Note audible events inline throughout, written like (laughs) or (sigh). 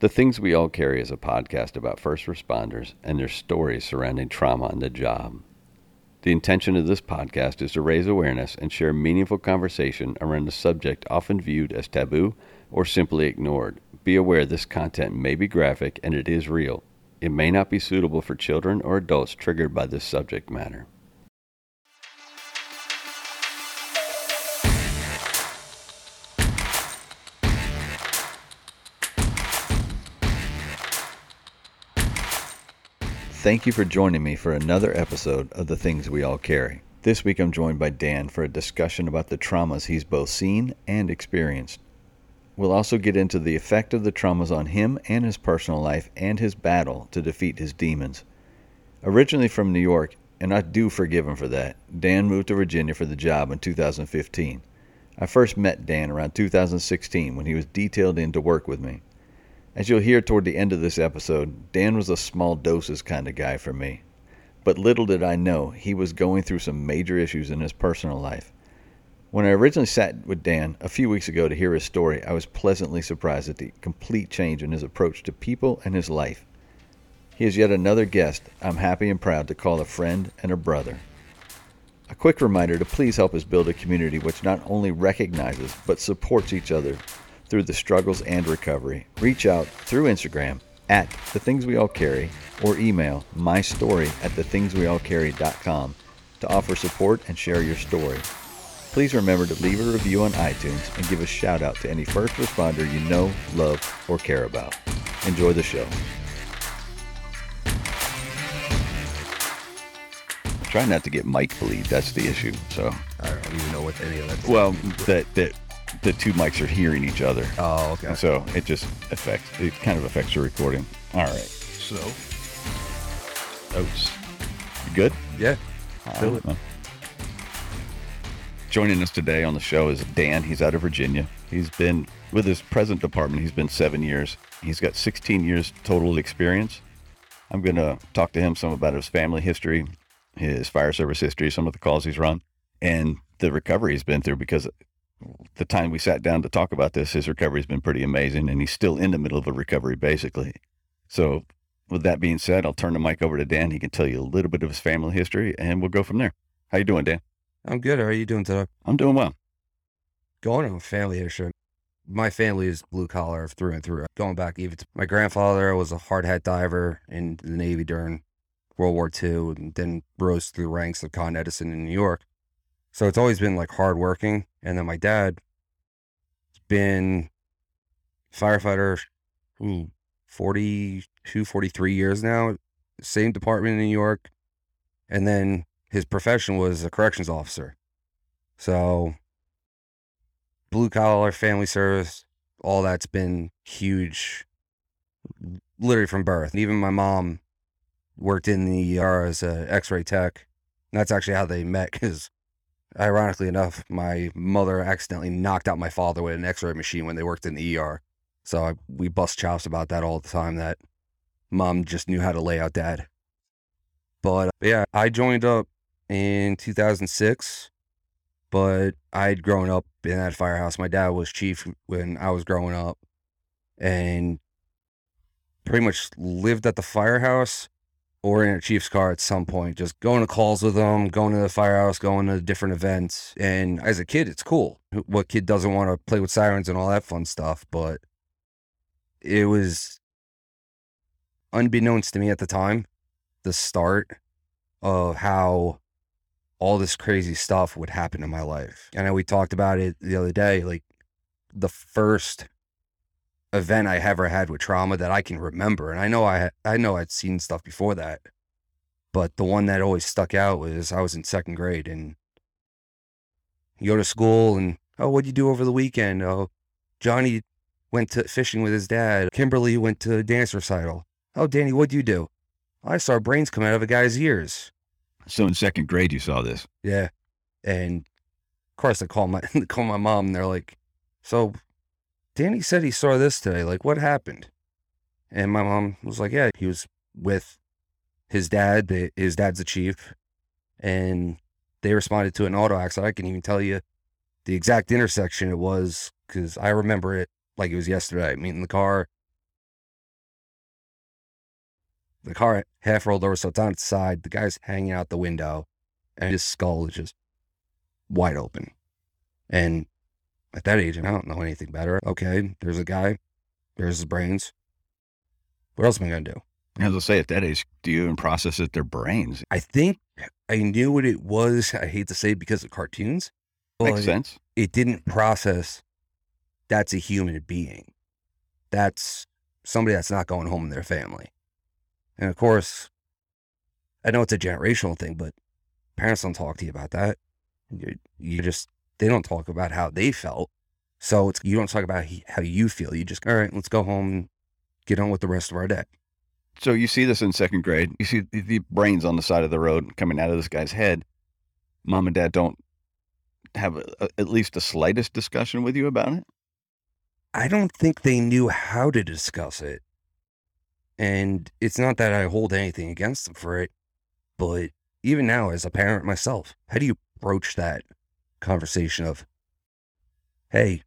The Things We All Carry is a podcast about first responders and their stories surrounding trauma on the job. The intention of this podcast is to raise awareness and share meaningful conversation around a subject often viewed as taboo or simply ignored. Be aware this content may be graphic and it is real. It may not be suitable for children or adults triggered by this subject matter. Thank you for joining me for another episode of The Things We All Carry. This week I'm joined by Dan for a discussion about the traumas he's both seen and experienced. We'll also get into the effect of the traumas on him and his personal life and his battle to defeat his demons. Originally from New York, and I do forgive him for that, Dan moved to Virginia for the job in 2015. I first met Dan around 2016 when he was detailed in to work with me. As you'll hear toward the end of this episode, Dan was a small doses kind of guy for me. But little did I know he was going through some major issues in his personal life. When I originally sat with Dan a few weeks ago to hear his story, I was pleasantly surprised at the complete change in his approach to people and his life. He is yet another guest I'm happy and proud to call a friend and a brother. A quick reminder to please help us build a community which not only recognizes but supports each other through the struggles and recovery. Reach out through Instagram at the things we all carry or email my story at thethingsweallcarry.com to offer support and share your story. Please remember to leave a review on iTunes and give a shout out to any first responder you know, love, or care about. Enjoy the show. Try not to get mic bleed. That's the issue. So, I don't even know what any of that. well, that that the two mics are hearing each other. Oh, okay. And so it just affects, it kind of affects your recording. All right. So, Oats. You good? yeah. Feel it. Joining us today on the show is Dan. He's out of Virginia. He's been with his present department. He's been seven years. He's got 16 years total experience. I'm going to talk to him some about his family history, his fire service history, some of the calls he's run, and the recovery he's been through because the time we sat down to talk about this, his recovery's been pretty amazing, and he's still in the middle of a recovery, basically. So, with that being said, I'll turn the mic over to Dan. He can tell you a little bit of his family history, and we'll go from there. How you doing, Dan? I'm good. How are you doing today? I'm doing well. Going on family history. My family is blue collar through and through. Going back even to my grandfather was a hard hat diver in the Navy during World War II and then rose through the ranks of Con Edison in New York. So it's always been like hardworking. And then my dad has been firefighter ooh, 42, 43 years now, same department in New York. And then his profession was a corrections officer. So blue collar, family service, all that's been huge, literally from birth. Even my mom worked in the ER as an X-ray tech. And that's actually how they met because ironically enough, my mother accidentally knocked out my father with an X-ray machine when they worked in the ER. So I, we bust chops about that all the time. That mom just knew how to lay out dad. But uh, yeah, I joined up in 2006, but I'd grown up in that firehouse. My dad was chief when I was growing up, and pretty much lived at the firehouse or in a Chiefs car at some point, just going to calls with them, going to the firehouse, going to different events. And as a kid, it's cool. What kid doesn't want to play with sirens and all that fun stuff? But it was unbeknownst to me at the time, the start of how all this crazy stuff would happen in my life. I know we talked about it the other day, like the first event I ever had with trauma that I can remember. And I know I I know I'd seen stuff before that, but the one that always stuck out was I was in second grade and you go to school and oh, what'd you do over the weekend? Oh, Johnny went to fishing with his dad. Kimberly went to a dance recital. Oh, Danny, what'd you do? I saw brains come out of a guy's ears. So in second grade, you saw this. Yeah, and of course I call my (laughs) call my mom and they're like, so Danny said he saw this today. Like, what happened? And my mom was like, yeah, he was with his dad. The, his dad's the chief. And they responded to an auto accident. I can even tell you the exact intersection it was because I remember it like it was yesterday. I mean, the car, The car half rolled over, so it's on its side. The guy's hanging out the window, and his skull is just wide open. And at that age, I don't know anything better. Okay, there's a guy, there's his brains. What else am I going to do? As I say, at that age, do you even process it their brains? I think I knew what it was. I hate to say it because of cartoons. Makes sense. It didn't process that's a human being. That's somebody that's not going home in their family. And of course, I know it's a generational thing, but parents don't talk to you about that. You, you just, they don't talk about how they felt. So it's, you don't talk about how you feel. You just, all right, let's go home and get on with the rest of our day. So you see this in second grade. You see the brains on the side of the road coming out of this guy's head. Mom and dad don't have a, a, at least the slightest discussion with you about it. I don't think they knew how to discuss it. And it's not that I hold anything against them for it, but even now, as a parent myself, how do you broach that conversation of, hey,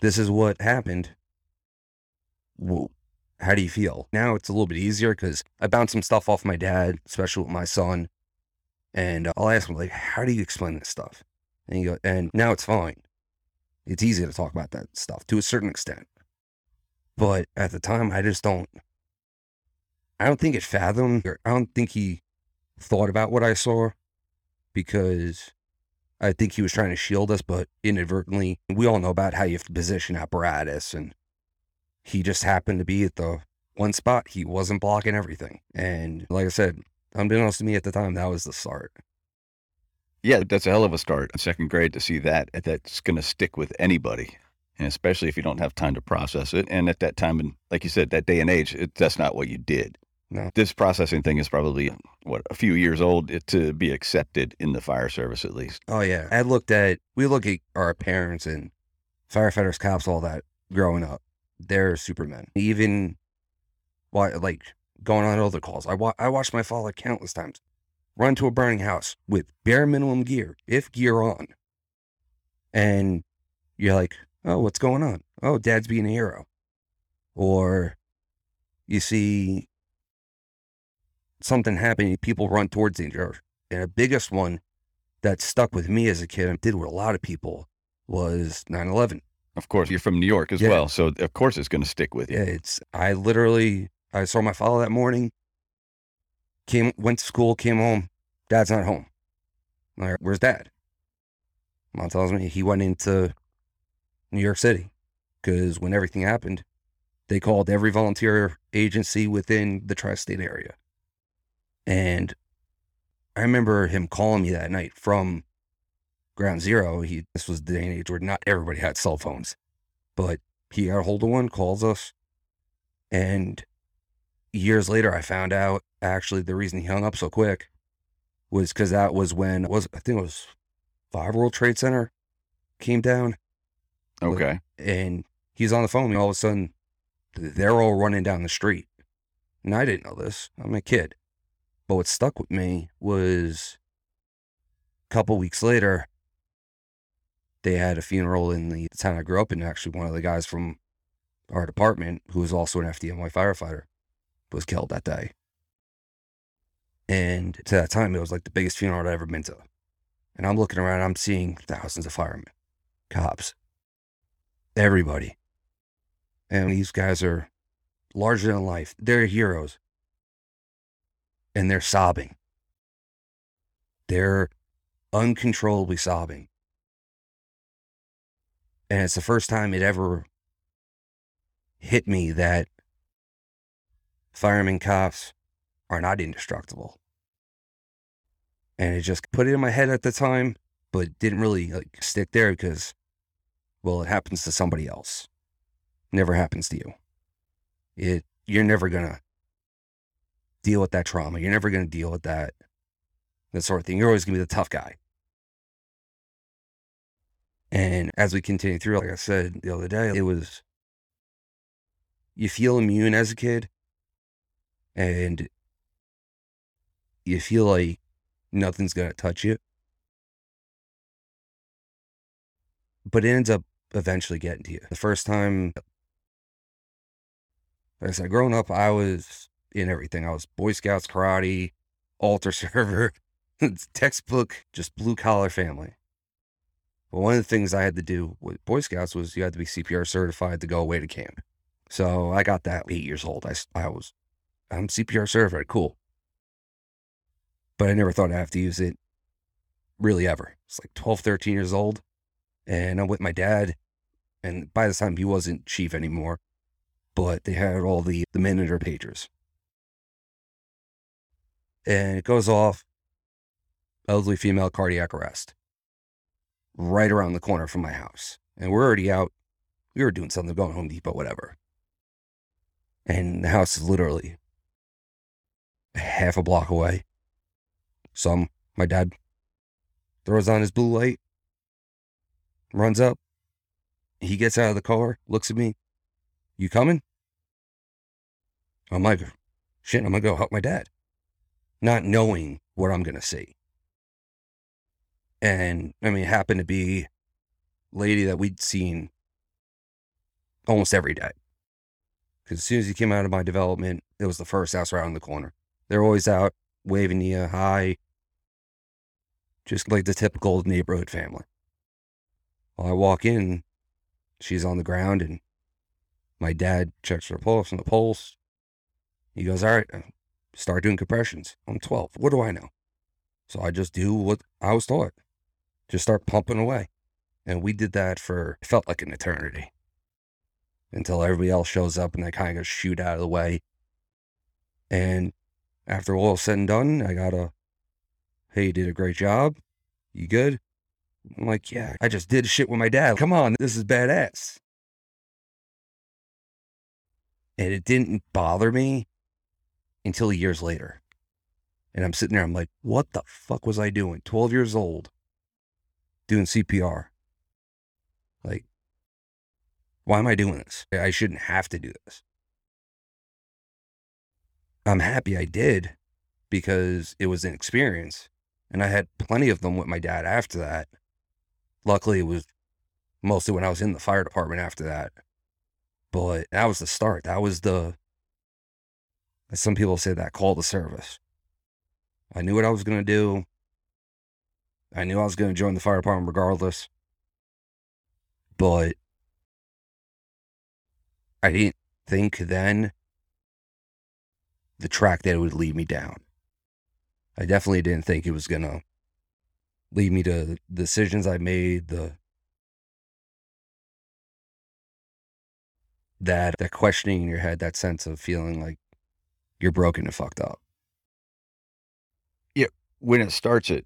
this is what happened? Well, how do you feel? Now it's a little bit easier because I bounce some stuff off my dad, especially with my son. And uh, I'll ask him, like, how do you explain this stuff? And, he go, and now it's fine. It's easy to talk about that stuff to a certain extent. But at the time, I just don't, I don't think it fathomed, or I don't think he thought about what I saw because I think he was trying to shield us, but inadvertently, we all know about how you have to position apparatus, and he just happened to be at the one spot. He wasn't blocking everything. And like I said, unbeknownst to me at the time, that was the start. Yeah, that's a hell of a start in second grade to see that. That's going to stick with anybody and especially if you don't have time to process it. And at that time, and like you said, that day and age, it, that's not what you did. No. This processing thing is probably what a few years old to be accepted in the fire service, at least. Oh yeah, I looked at we look at our parents and firefighters, cops, all that growing up. They're supermen. Even why like going on other calls. I wa- I watched my father countless times run to a burning house with bare minimum gear, if gear on, and you're like, oh, what's going on? Oh, dad's being a hero. Or you see something happening, people run towards danger. And the biggest one that stuck with me as a kid and did with a lot of people was 9 11. Of course, you're from New York as Yeah. well. So, of course, it's going to stick with you. Yeah, it's, I literally, I saw my father that morning, came, went to school, came home. Dad's not home. I'm like, where's dad? Mom tells me he went into New York City because when everything happened, they called every volunteer agency within the tri state area. And I remember him calling me that night from ground zero. He this was the day and age where not everybody had cell phones. But he got a hold of one, calls us. And years later I found out actually the reason he hung up so quick was because that was when was I think it was Five World Trade Center came down Okay. and he's on the phone. And all of a sudden, they're all running down the street. And I didn't know this. I'm a kid. But what stuck with me was a couple weeks later, they had a funeral in the town I grew up in. Actually, one of the guys from our department, who was also an FDNY firefighter, was killed that day. And to that time, it was like the biggest funeral I'd ever been to. And I'm looking around, I'm seeing thousands of firemen, cops, everybody. And these guys are larger than life. They're heroes. And they're sobbing. They're uncontrollably sobbing. And it's the first time it ever hit me that firemen, cops are not indestructible. And it just put it in my head at the time, but didn't really like stick there because well, it happens to somebody else. Never happens to you. It you're never gonna deal with that trauma. You're never gonna deal with that that sort of thing. You're always gonna be the tough guy. And as we continue through, like I said the other day, it was you feel immune as a kid and you feel like nothing's gonna touch you. But it ends up eventually getting to you. The first time, like I said, growing up, I was in everything. I was Boy Scouts, karate, altar (laughs) server, textbook, just blue collar family. But one of the things I had to do with Boy Scouts was you had to be CPR certified to go away to camp. So I got that eight years old. I, I was, I'm CPR certified. Cool. But I never thought I'd have to use it really ever. It's like 12, 13 years old. And I'm with my dad. And by this time, he wasn't chief anymore, but they had all the, the men in their pagers. And it goes off elderly female cardiac arrest right around the corner from my house. And we're already out. We were doing something, going Home Depot, whatever. And the house is literally half a block away. So my dad throws on his blue light, runs up. He gets out of the car, looks at me. You coming? I'm like, shit, I'm gonna go help my dad. Not knowing what I'm gonna see. And I mean, it happened to be lady that we'd seen almost every day. Because as soon as he came out of my development, it was the first house right on the corner. They're always out waving you hi, just like the typical neighborhood family. Well, I walk in, she's on the ground, and my dad checks her pulse and the pulse. He goes, All right, start doing compressions. I'm 12. What do I know? So I just do what I was taught just start pumping away. And we did that for, it felt like an eternity until everybody else shows up and they kind of shoot out of the way. And after all said and done, I got a, hey, you did a great job. You good? I'm like, yeah, I just did shit with my dad. Come on, this is badass. And it didn't bother me until years later. And I'm sitting there, I'm like, what the fuck was I doing? 12 years old doing CPR. Like, why am I doing this? I shouldn't have to do this. I'm happy I did because it was an experience. And I had plenty of them with my dad after that. Luckily, it was mostly when I was in the fire department after that. But that was the start. That was the, as some people say, that call to service. I knew what I was going to do. I knew I was going to join the fire department regardless. But I didn't think then the track that it would lead me down. I definitely didn't think it was going to lead me to the decisions I made, the that that questioning in your head, that sense of feeling like you're broken and fucked up. Yeah, when it starts at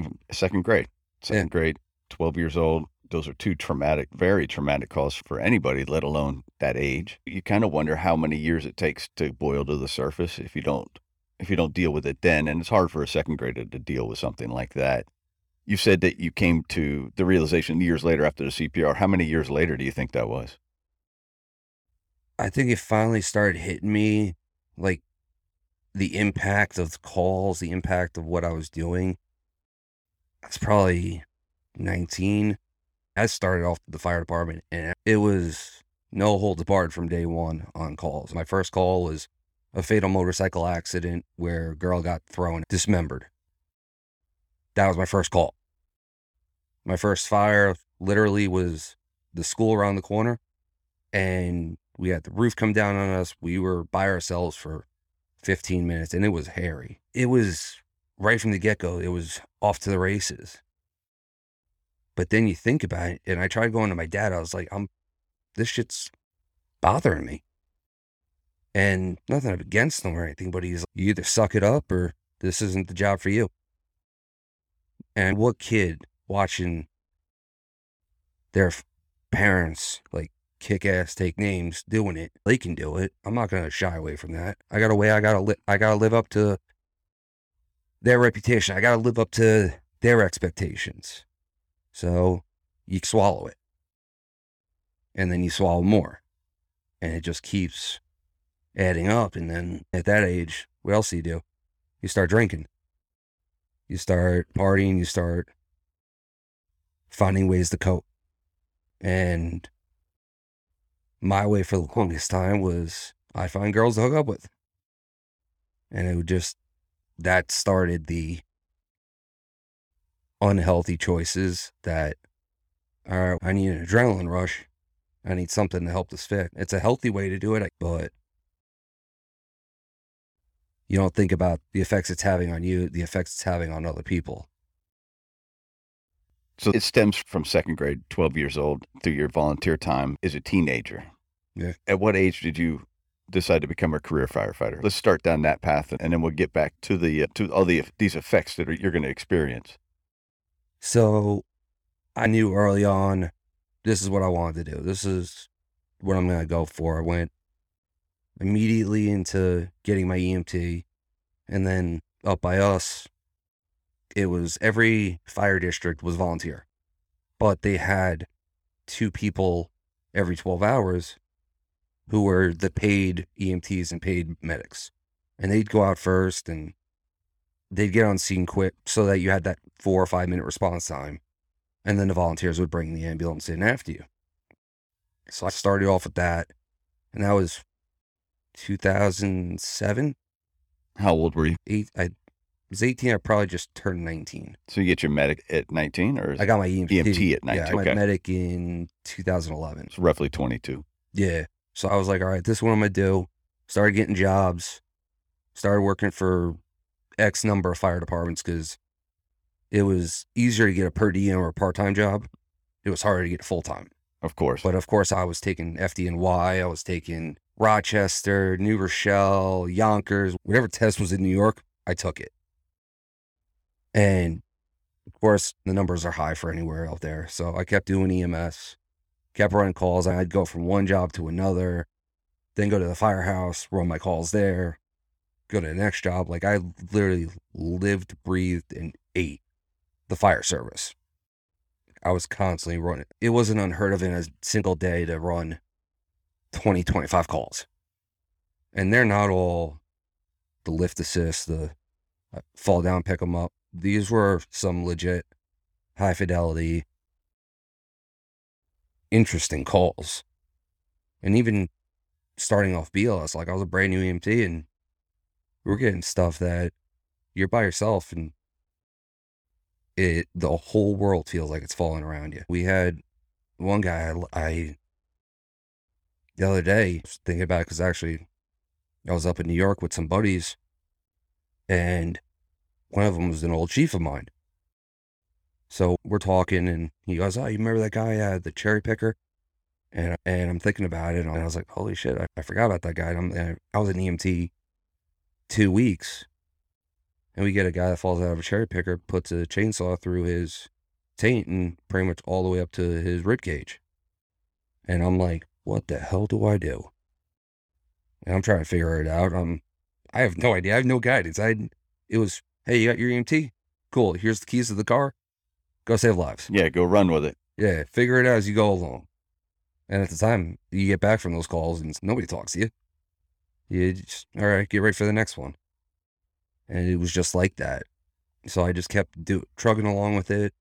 mm, second grade. Second Yeah. grade, 12 years old. Those are two traumatic, very traumatic calls for anybody, let alone that age. You kind of wonder how many years it takes to boil to the surface if you don't if you don't deal with it then. And it's hard for a second grader to deal with something like that. You said that you came to the realization years later after the CPR. How many years later do you think that was? I think it finally started hitting me like the impact of the calls, the impact of what I was doing. I was probably 19. I started off the fire department and it was no holds barred from day one on calls. My first call was a fatal motorcycle accident where a girl got thrown dismembered. That was my first call. My first fire literally was the school around the corner and we had the roof come down on us. We were by ourselves for 15 minutes and it was hairy. It was right from the get go, it was off to the races. But then you think about it, and I tried going to my dad. I was like, I'm, this shit's bothering me. And nothing against him or anything, but he's like, you either suck it up or this isn't the job for you. And what kid watching their parents like kick ass take names doing it, they can do it. I'm not gonna shy away from that. I got a way I gotta li- I gotta live up to their reputation. I gotta live up to their expectations. So you swallow it. And then you swallow more. And it just keeps adding up. And then at that age, what else do you do? You start drinking. You start partying. You start finding ways to cope. And my way for the longest time was I find girls to hook up with. And it would just, that started the unhealthy choices that, all right, I need an adrenaline rush. I need something to help this fit. It's a healthy way to do it, but you don't think about the effects it's having on you, the effects it's having on other people. So it stems from second grade, 12 years old, through your volunteer time as a teenager. Yeah. At what age did you decide to become a career firefighter? Let's start down that path, and then we'll get back to the uh, to all the these effects that are, you're going to experience. So I knew early on this is what I wanted to do. This is what I'm going to go for. I went immediately into getting my EMT. And then up by us, it was every fire district was volunteer, but they had two people every 12 hours who were the paid EMTs and paid medics. And they'd go out first and they'd get on scene quick so that you had that four or five minute response time. And then the volunteers would bring the ambulance in after you. So I started off with that. And that was 2007. How old were you? Eight, I was 18. I probably just turned 19. So you get your medic at 19, or I got my EMT, EMT at 19? Yeah, I okay. my medic in 2011. it's roughly 22. Yeah. So I was like, all right, this is what I'm going to do. Started getting jobs, started working for X number of fire departments because it was easier to get a per diem or a part time job. It was harder to get full time. Of course. But of course, I was taking FDNY, I was taking Rochester, New Rochelle, Yonkers, whatever test was in New York, I took it. And of course, the numbers are high for anywhere out there. So I kept doing EMS, kept running calls. I'd go from one job to another, then go to the firehouse, run my calls there, go to the next job. Like I literally lived, breathed, and ate the fire service. I was constantly running. It wasn't unheard of in a single day to run 20, 25 calls. And they're not all the lift assist, the uh, fall down, pick them up. These were some legit high fidelity, interesting calls. And even starting off BLS, like I was a brand new EMT and we're getting stuff that you're by yourself and it the whole world feels like it's falling around you. We had one guy I, I the other day thinking about it because actually I was up in New York with some buddies, and one of them was an old chief of mine. So we're talking, and he goes, "Oh, you remember that guy, uh, the cherry picker?" And and I'm thinking about it, and I was like, "Holy shit, I, I forgot about that guy." And I'm, I was an EMT two weeks, and we get a guy that falls out of a cherry picker, puts a chainsaw through his taint, and pretty much all the way up to his rib cage. And I'm like, "What the hell do I do?" And I'm trying to figure it out. Um, I have no idea. I have no guidance. I it was, "Hey, you got your EMT? Cool. Here's the keys to the car. Go save lives." yeah, go run with it. Yeah, figure it out as you go along. And at the time, you get back from those calls and nobody talks to you. You just, all right, get ready for the next one. And it was just like that. So I just kept do, trucking along with it,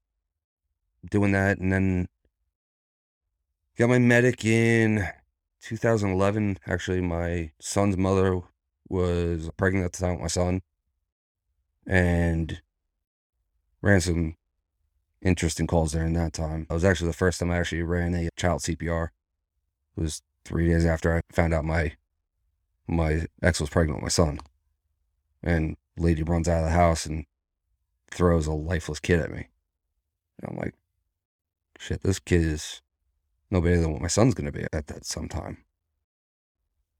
doing that. And then got my medic in 2011. Actually, my son's mother was pregnant at the time with my son and ran some interesting calls during that time. It was actually the first time I actually ran a child CPR. It was three days after I found out my my ex was pregnant with my son. And lady runs out of the house and throws a lifeless kid at me. And I'm like, shit, this kid is no better than what my son's gonna be at that sometime.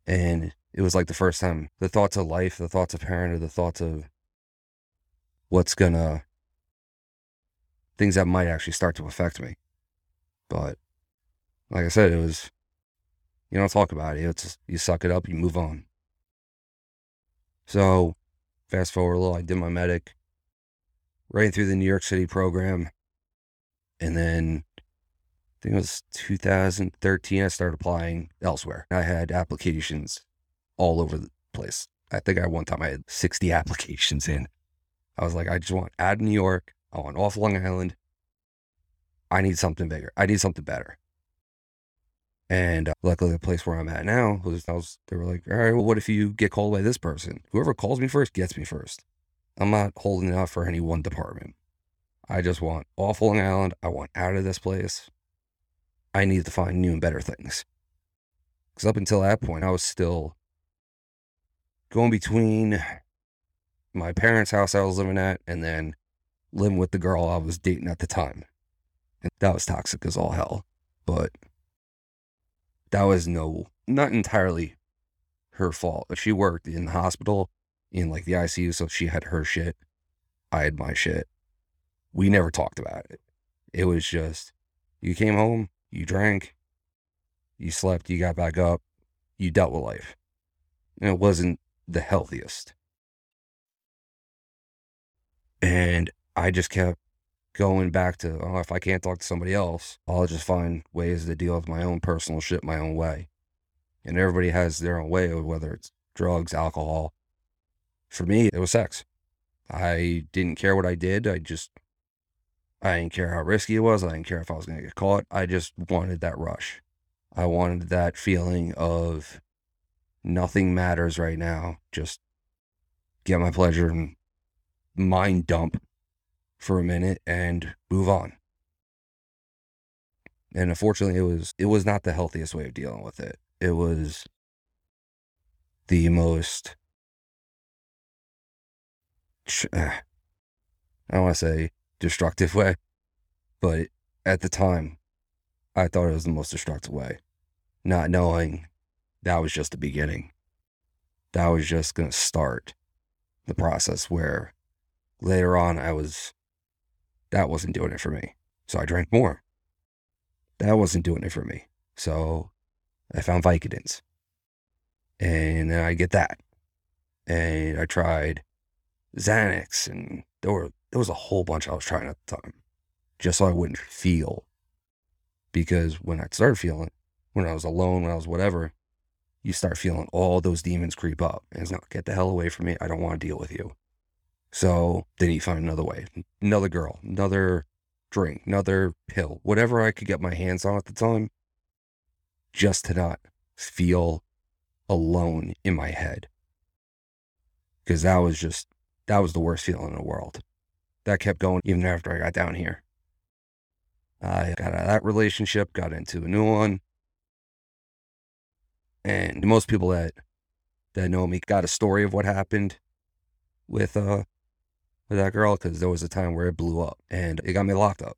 And it was like the first time the thoughts of life, the thoughts of parenthood, the thoughts of what's gonna things that might actually start to affect me. But like I said, it was you don't talk about it. It's you suck it up, you move on. So fast forward a little, I did my medic, ran through the New York City program, and then I think it was 2013. I started applying elsewhere. I had applications all over the place. I think I one time I had 60 (laughs) applications in. I was like, I just want out of New York. I want off Long Island. I need something bigger. I need something better. And uh, luckily, the place where I'm at now was, was, they were like, all right, well, what if you get called by this person? Whoever calls me first gets me first. I'm not holding it out for any one department. I just want off Long Island. I want out of this place. I need to find new and better things. Because up until that point, I was still going between my parents' house I was living at and then living with the girl I was dating at the time. And that was toxic as all hell. But that was no, not entirely her fault. She worked in the hospital in like the ICU, so she had her shit. I had my shit. We never talked about it. It was just, you came home, you drank, you slept, you got back up, you dealt with life. And it wasn't the healthiest. And I just kept going back to, oh, if I can't talk to somebody else, I'll just find ways to deal with my own personal shit my own way. And everybody has their own way, whether it's drugs, alcohol. For me, it was sex. I didn't care what I did. I just, I didn't care how risky it was. I didn't care if I was going to get caught. I just wanted that rush. I wanted that feeling of nothing matters right now. Just get my pleasure and mind dump for a minute and move on. And unfortunately, it was it was not the healthiest way of dealing with it. It was the most uh, I don't want to say destructive way, but at the time, I thought it was the most destructive way, not knowing that was just the beginning. That was just going to start the process where later on I was, that wasn't doing it for me. So I drank more. That wasn't doing it for me. So I found Vicodins. And I get that. And I tried Xanax and there were there was a whole bunch I was trying at the time. Just so I wouldn't feel. Because when I started feeling, when I was alone, when I was whatever, you start feeling all those demons creep up. And it's not, get the hell away from me. I don't want to deal with you. So then you find another way, another girl, another drink, another pill, whatever I could get my hands on at the time, just to not feel alone in my head. Because that was just, that was the worst feeling in the world. That kept going even after I got down here. I got out of that relationship, got into a new one. And most people that that know me got a story of what happened with uh with that girl because there was a time where it blew up and it got me locked up.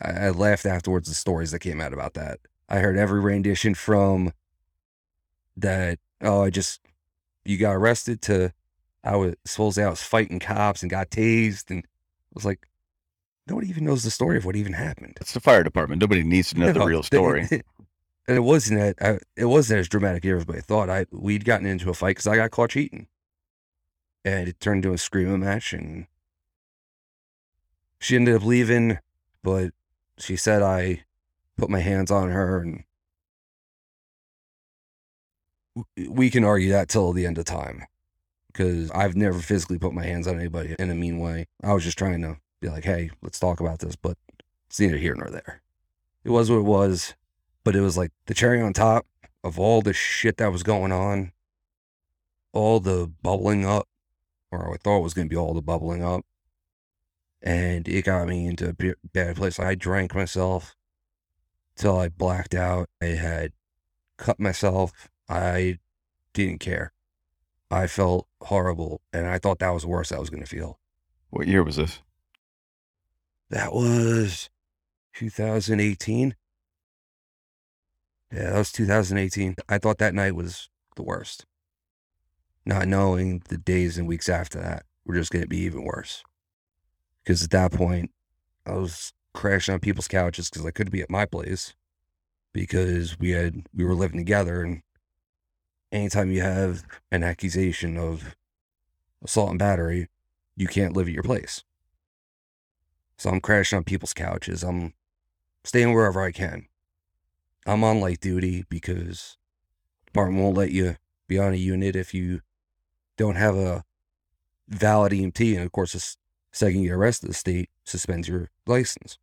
I, I laughed afterwards the stories that came out about that. I heard every rendition from that. Oh, I just you got arrested to I was supposedly I was fighting cops and got tased and I was like, nobody even knows the story of what even happened. It's the fire department. Nobody needs to know the real story. (laughs) and it wasn't I, uh, it wasn't as dramatic as everybody thought. I we'd gotten into a fight because I got caught cheating, and it turned into a screaming match, and she ended up leaving, but she said I put my hands on her, and we can argue that till the end of time because I've never physically put my hands on anybody in a mean way. I was just trying to be like, hey, let's talk about this, but it's neither here nor there. It was what it was, but it was like the cherry on top of all the shit that was going on, all the bubbling up, or I thought it was going to be all the bubbling up. And it got me into a bad place. I drank myself till I blacked out. I had cut myself. I didn't care. I felt horrible, and I thought that was the worst I was going to feel. What year was this? That was 2018. Yeah, that was 2018. I thought that night was the worst. Not knowing the days and weeks after that were just going to be even worse. Because at that point, I was crashing on people's couches because I couldn't be at my place because we had we were living together and anytime you have an accusation of assault and battery, you can't live at your place. So I'm crashing on people's couches. I'm staying wherever I can. I'm on light duty because department won't let you be on a unit if you don't have a valid EMT. And of course, the second you get arrested, the state suspends your license.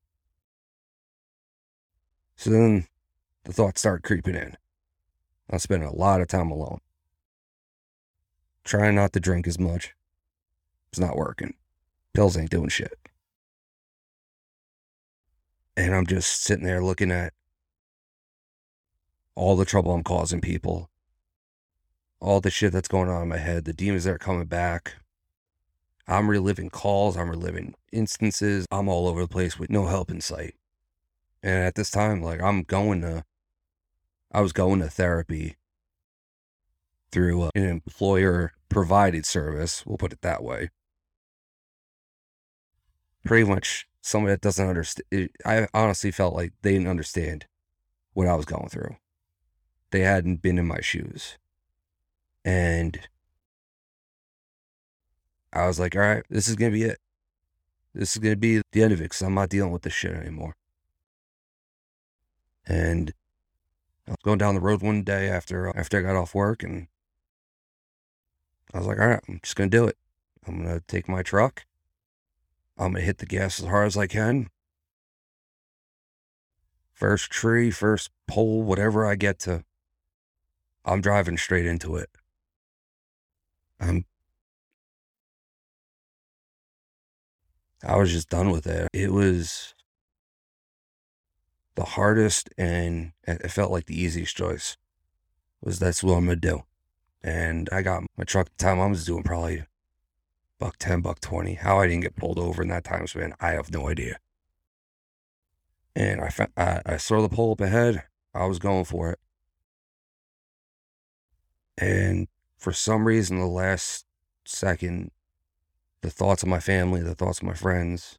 So then the thoughts start creeping in. I'm spending a lot of time alone. Trying not to drink as much. It's not working. Pills ain't doing shit. And I'm just sitting there looking at all the trouble I'm causing people, all the shit that's going on in my head, the demons that are coming back. I'm reliving calls, I'm reliving instances. I'm all over the place with no help in sight. And at this time, like I'm going to, I was going to therapy through uh, an employer provided service, we'll put it that way. Pretty much someone that doesn't understand. I honestly felt like they didn't understand what I was going through. They hadn't been in my shoes. And I was like, all right, this is going to be it. This is going to be the end of it because I'm not dealing with this shit anymore. And I was going down the road one day after uh, after I got off work and I was like, all right, I'm just going to do it. I'm going to take my truck. I'm going to hit the gas as hard as I can. First tree, first pole, whatever I get to, I'm driving straight into it. I'm I was just done with it. It was the hardest and it felt like the easiest choice was that's what I'm gonna do. And I got my truck the time I was doing probably buck 10, buck 20. How I didn't get pulled over in that time span, I have no idea. And I, I, I saw the pole up ahead. I was going for it. And for some reason, the last second, the thoughts of my family, the thoughts of my friends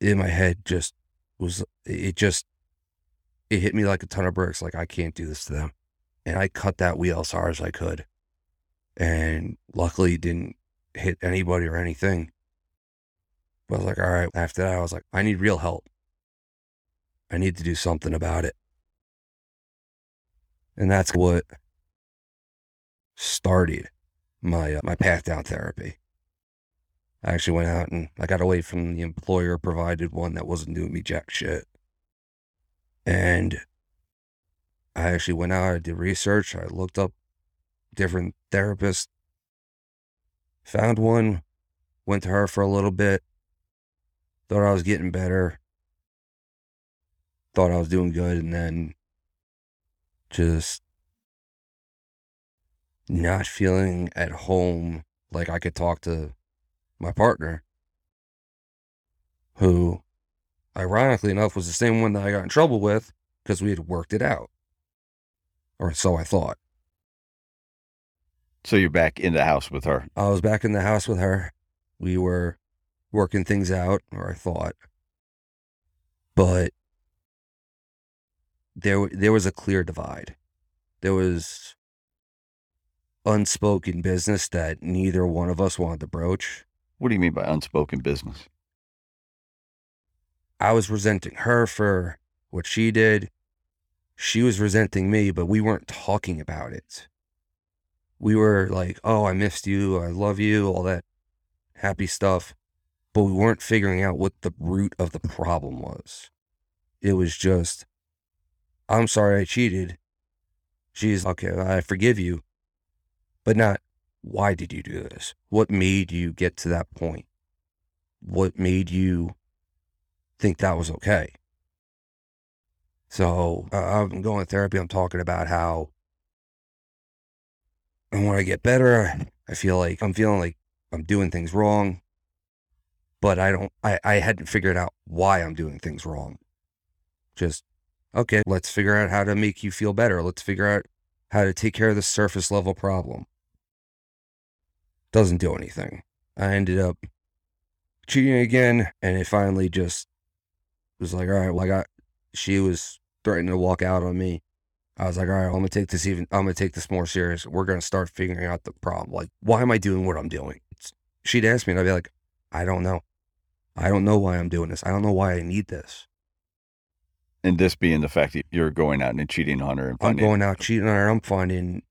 in my head just was, it just, it hit me like a ton of bricks. Like, I can't do this to them. And I cut that wheel as hard as I could. And luckily, didn't hit anybody or anything. But I was like, all right. After that, I was like, I need real help. I need to do something about it. And that's what started my uh, my path down therapy. I actually went out and I got away from the employer provided one that wasn't doing me jack shit. And I actually went out, I did research, I looked up different therapists, found one, went to her for a little bit, thought I was getting better, thought I was doing good, and then just not feeling at home like I could talk to my partner, who, ironically enough, was the same one that I got in trouble with because we had worked it out. Or so I thought. So you're back in the house with her? I was back in the house with her. We were working things out, or I thought. But there, there was a clear divide. There was unspoken business that neither one of us wanted to broach. What do you mean by unspoken business? I was resenting her for what she did. She was resenting me, but we weren't talking about it. We were like, oh, I missed you. I love you, all that happy stuff. But we weren't figuring out what the root of the problem was. It was just, I'm sorry I cheated. She's okay, I forgive you but not why did you do this? What made you get to that point? What made you think that was okay? So uh, I'm going to therapy. I'm talking about how, and when I get better, I feel like I'm feeling like I'm doing things wrong, but I don't, I, I hadn't figured out why I'm doing things wrong. Just, okay, let's figure out how to make you feel better. Let's figure out how to take care of the surface level problem doesn't do anything. I ended up cheating again, and it finally just was like, all right, well, I got, she was threatening to walk out on me. I was like, all right, I'm gonna take this even, I'm gonna take this more serious. We're gonna start figuring out the problem. Like, why am I doing what I'm doing? It's, she'd ask me, and I'd be like, I don't know. I don't know why I'm doing this. I don't know why I need this. And this being the fact that you're going out and cheating on her and finding, I'm going out cheating on her. I'm finding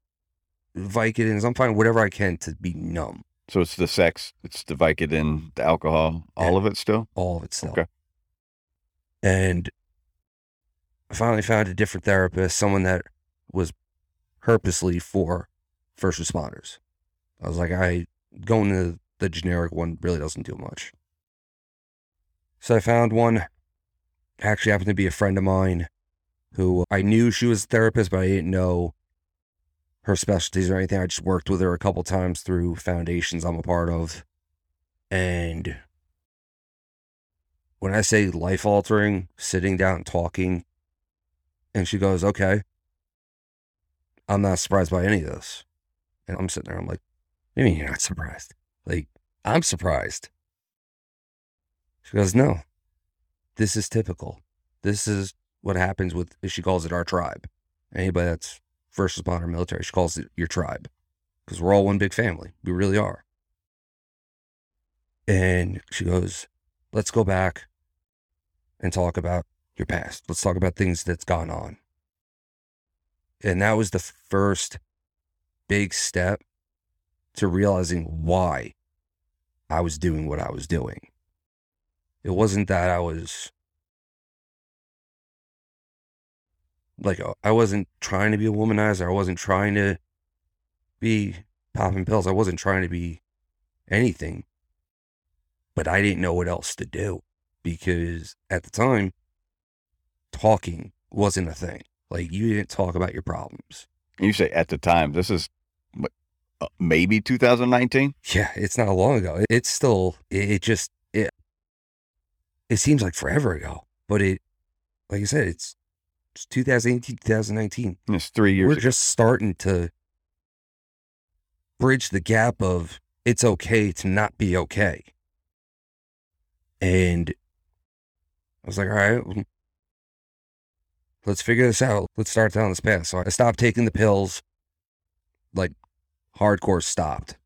Vicodins. I'm finding whatever I can to be numb. So it's the sex, it's the Vicodin, the alcohol, all yeah. of it still? All of it still. Okay. And I finally found a different therapist, someone that was purposely for first responders. I was like, I going to the generic one really doesn't do much. So I found one, actually happened to be a friend of mine who I knew she was a therapist, but I didn't know her specialties or anything. I just worked with her a couple times through foundations I'm a part of. And when I say life altering, sitting down and talking, and she goes, okay, I'm not surprised by any of this. And I'm sitting there, I'm like, I mean you're not surprised? Like, I'm surprised. She goes, no, this is typical. This is what happens with, she calls it our tribe. Anybody that's first responder military, she calls it your tribe because we're all one big family. We really are. And she goes, let's go back and talk about your past. Let's talk about things that's gone on. And that was the first big step to realizing why I was doing what I was doing. It wasn't that I was like, uh, I wasn't trying to be a womanizer. I wasn't trying to be popping pills. I wasn't trying to be anything. But I didn't know what else to do because at the time, talking wasn't a thing. Like, you didn't talk about your problems. You say at the time, this is uh, maybe 2019? Yeah, it's not long ago. It's still, it, it just, it, it seems like forever ago, but it, like I said, it's, it's 2018, 2019. It's three years We're ago. just starting to bridge the gap of it's okay to not be okay. And I was like, all right, let's figure this out. Let's start down this path. So I stopped taking the pills, like hardcore stopped.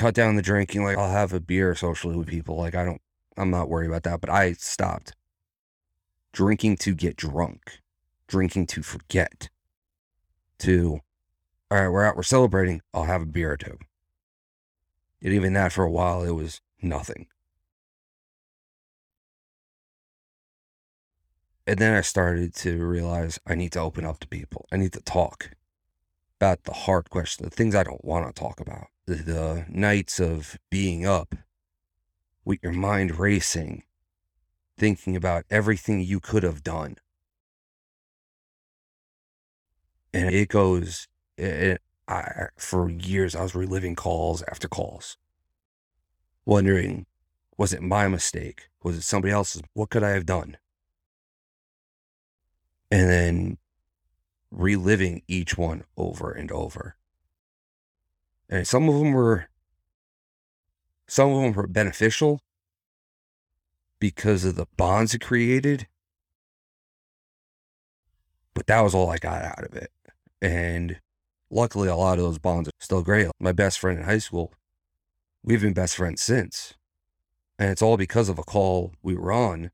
Cut down the drinking. Like I'll have a beer socially with people. Like I don't, I'm not worried about that. But I stopped drinking to get drunk, drinking to forget. To, all right, we're out, we're celebrating. I'll have a beer or two. And even that for a while, it was nothing. And then I started to realize I need to open up to people. I need to talk about the hard questions, the things I don't want to talk about, the, the nights of being up with your mind racing, thinking about everything you could have done. And it goes, eh, eh, it, I, for years, I was reliving calls after calls, wondering, was it my mistake? Was it somebody else's? What could I have done? and then reliving each one over and over. And some of them were some of them were beneficial because of the bonds it created. But that was all I got out of it. And luckily a lot of those bonds are still great. My best friend in high school, we've been best friends since. And it's all because of a call we were on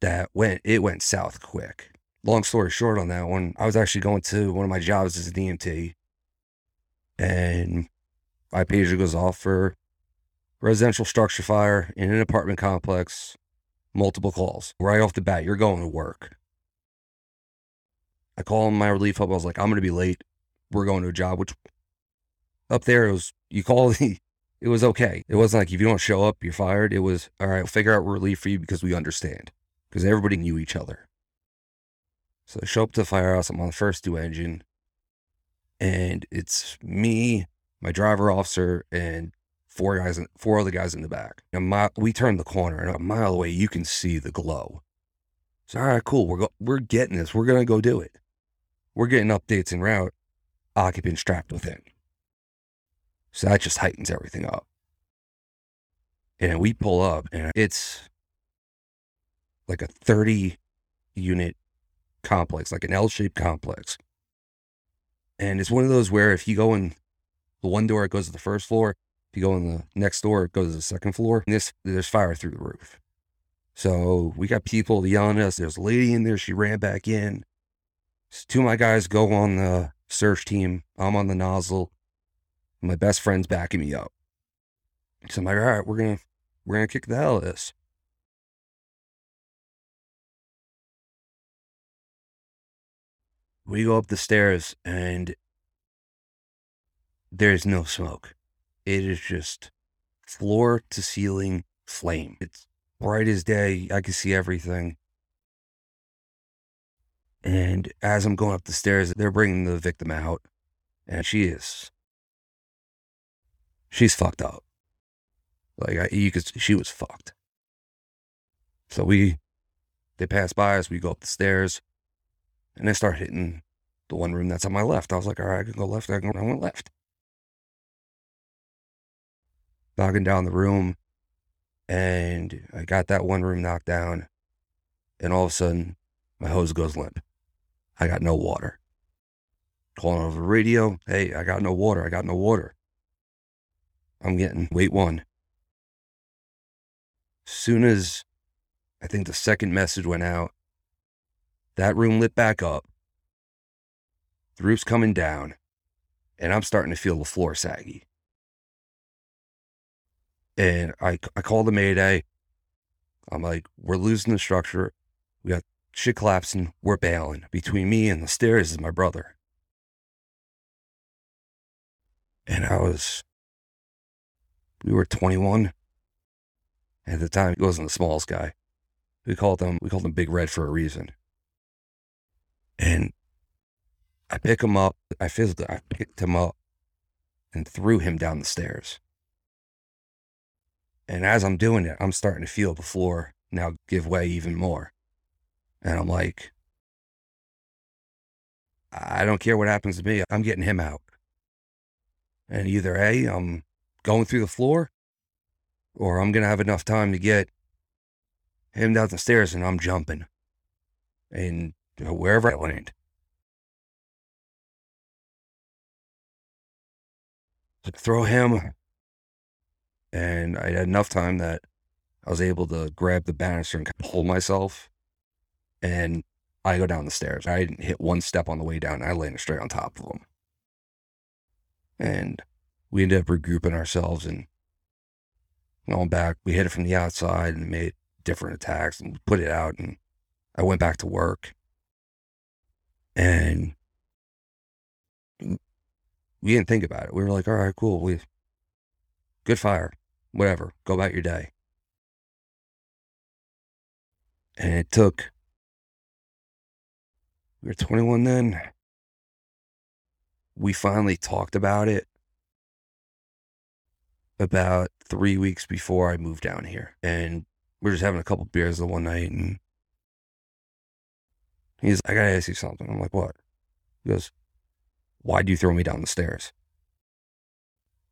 that went it went south quick. Long story short on that one, I was actually going to one of my jobs as a DMT, and my pager goes off for residential structure fire in an apartment complex, multiple calls right off the bat. You're going to work. I call my relief hub. I was like, I'm going to be late. We're going to a job, which up there it was. You call the. (laughs) It was okay. It wasn't like if you don't show up, you're fired. It was all right. We'll figure out relief for you because we understand because everybody knew each other. So I show up to the firehouse. I'm on the first due engine, and it's me, my driver officer, and four guys, four other guys in the back. And my, we turn the corner, and a mile away, you can see the glow. So all right, cool. We're go, we're getting this. We're gonna go do it. We're getting updates en route. Occupant strapped within. So that just heightens everything up. And we pull up, and it's like a 30 unit complex, like an L shaped complex. And it's one of those where if you go in the one door, it goes to the first floor. If you go in the next door, it goes to the second floor. And this, there's fire through the roof. So we got people yelling at us. There's a lady in there. She ran back in. So two of my guys go on the search team. I'm on the nozzle. My best friend's backing me up. So I'm like, all right, we're gonna we're gonna kick the hell out of this. We go up the stairs and there's no smoke. It is just floor to ceiling flame. It's bright as day. I can see everything. And as I'm going up the stairs, they're bringing the victim out, and she is, she's fucked up. Like I, you could, she was fucked. So we, they pass by us. We go up the stairs, and I start hitting the one room that's on my left. I was like, all right, I can go left. I can go. I went left. Knocking down the room, and I got that one room knocked down, and all of a sudden, my hose goes limp. I got no water. Calling over the radio, hey, I got no water. I got no water. I'm getting wait one. Soon as I think the second message went out, that room lit back up. The roof's coming down, and I'm starting to feel the floor saggy. And I, I called the Mayday. I'm like, we're losing the structure. We got shit collapsing. We're bailing. Between me and the stairs is my brother. And I was, we were 21. At the time, he wasn't the smallest guy. We called him, we called him Big Red for a reason. And I pick him up. I physically, I picked him up and threw him down the stairs. And as I'm doing it, I'm starting to feel the floor now give way even more. And I'm like, I don't care what happens to me. I'm getting him out. And either A, I'm going through the floor, or I'm going to have enough time to get him down the stairs and I'm jumping. And wherever I land. So throw him. And I had enough time that I was able to grab the banister and hold myself. And I go down the stairs. I didn't hit one step on the way down. I landed straight on top of him. And we ended up regrouping ourselves and going back. We hit it from the outside and made different attacks and put it out. And I went back to work. And we didn't think about it. We were like, all right, cool. We good fire, whatever. Go about your day. And it took we were 21 then. We finally talked about it about three weeks before I moved down here. And we are just having a couple beers the one night and he's like I gotta ask you something. I'm like, what? He goes, Why do you throw me down the stairs?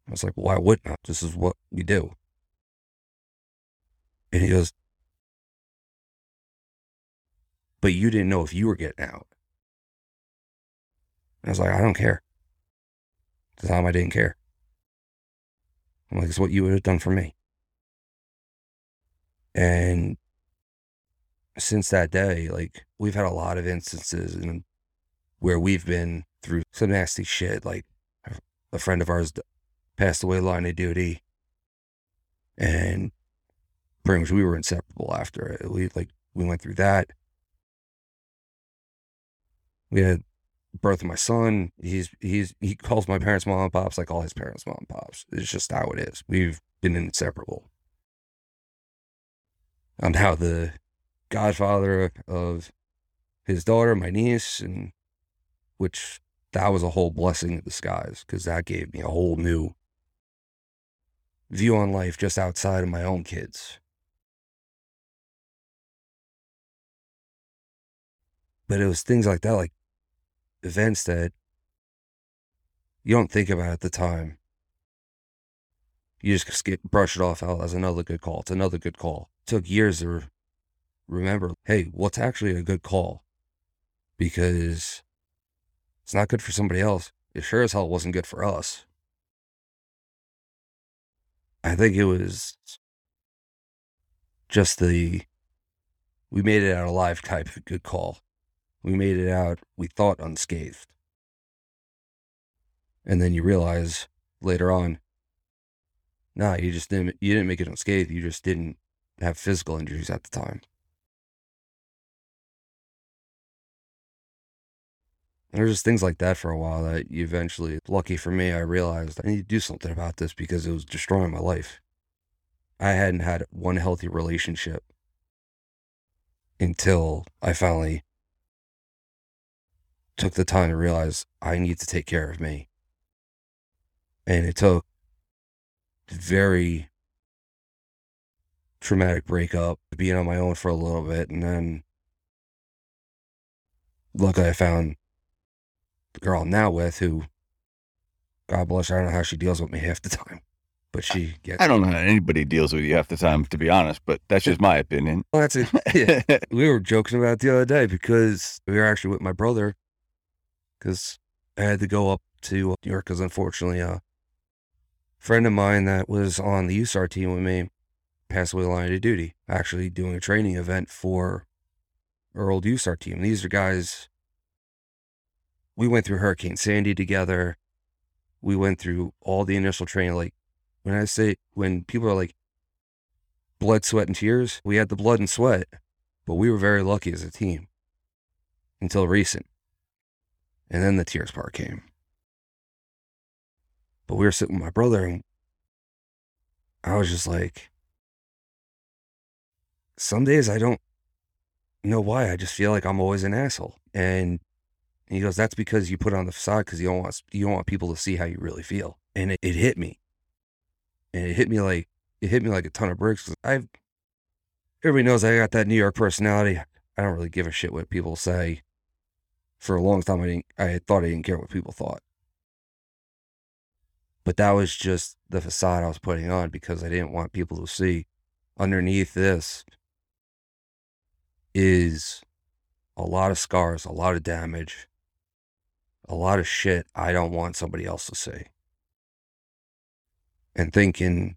I was like, Why wouldn't I? This is what we do. And he goes, But you didn't know if you were getting out. I was like, I don't care. The time, I didn't care. I'm like, it's what you would have done for me. And since that day, like, we've had a lot of instances in, where we've been through some nasty shit. Like, a friend of ours passed away line of duty. And pretty much we were inseparable after it. We, like, we went through that. We had birth of my son. He's he's he calls my parents mom and pops. I call his parents mom and pops. It's just how it is. We've been inseparable. I'm the godfather of his daughter, my niece, and which that was a whole blessing in disguise because that gave me a whole new view on life just outside of my own kids. But it was things like that, like events that you don't think about at the time. You just get brush it off as another good call. It's another good call. It took years to remember, hey, what's actually a good call? Because it's not good for somebody else. It sure as hell wasn't good for us. I think it was just the we made it out alive type of good call. We made it out, we thought unscathed. And then you realize later on, nah, you just didn't you didn't make it unscathed, you just didn't have physical injuries at the time. There's just things like that for a while that you eventually, lucky for me, I realized I need to do something about this because it was destroying my life. I hadn't had one healthy relationship until I finally took the time to realize I need to take care of me. And it took very traumatic breakup, being on my own for a little bit, and then luckily I found the girl I'm now with who God bless her, I don't know how she deals with me (laughs) half the time but she gets. I don't know how anybody deals with you half the time, to be honest, but that's just my opinion. Well, that's it. (laughs) Yeah. we were joking about it the other day because we were actually with my brother because I had to go up to uh, New York because unfortunately, uh, a friend of mine that was on the USAR team with me passed away line of duty, actually doing a training event for our old USAR team. These are guys, we went through Hurricane Sandy together. We went through all the initial training, like when I say, when people are like blood, sweat, and tears, we had the blood and sweat, but we were very lucky as a team until recent. And then the tears part came. But we were sitting with my brother, and I was just like, some days I don't know why. I just feel like I'm always an asshole. And he goes, that's because you put on the facade because you don't want you don't want people to see how you really feel. And it, it hit me and it hit me like it hit me like a ton of bricks. Cause I've everybody knows I got that New York personality. I don't really give a shit what people say. For a long time, I didn't. I thought I didn't care what people thought, but that was just the facade I was putting on because I didn't want people to see underneath this is a lot of scars, a lot of damage, a lot of shit I don't want somebody else to see and thinking,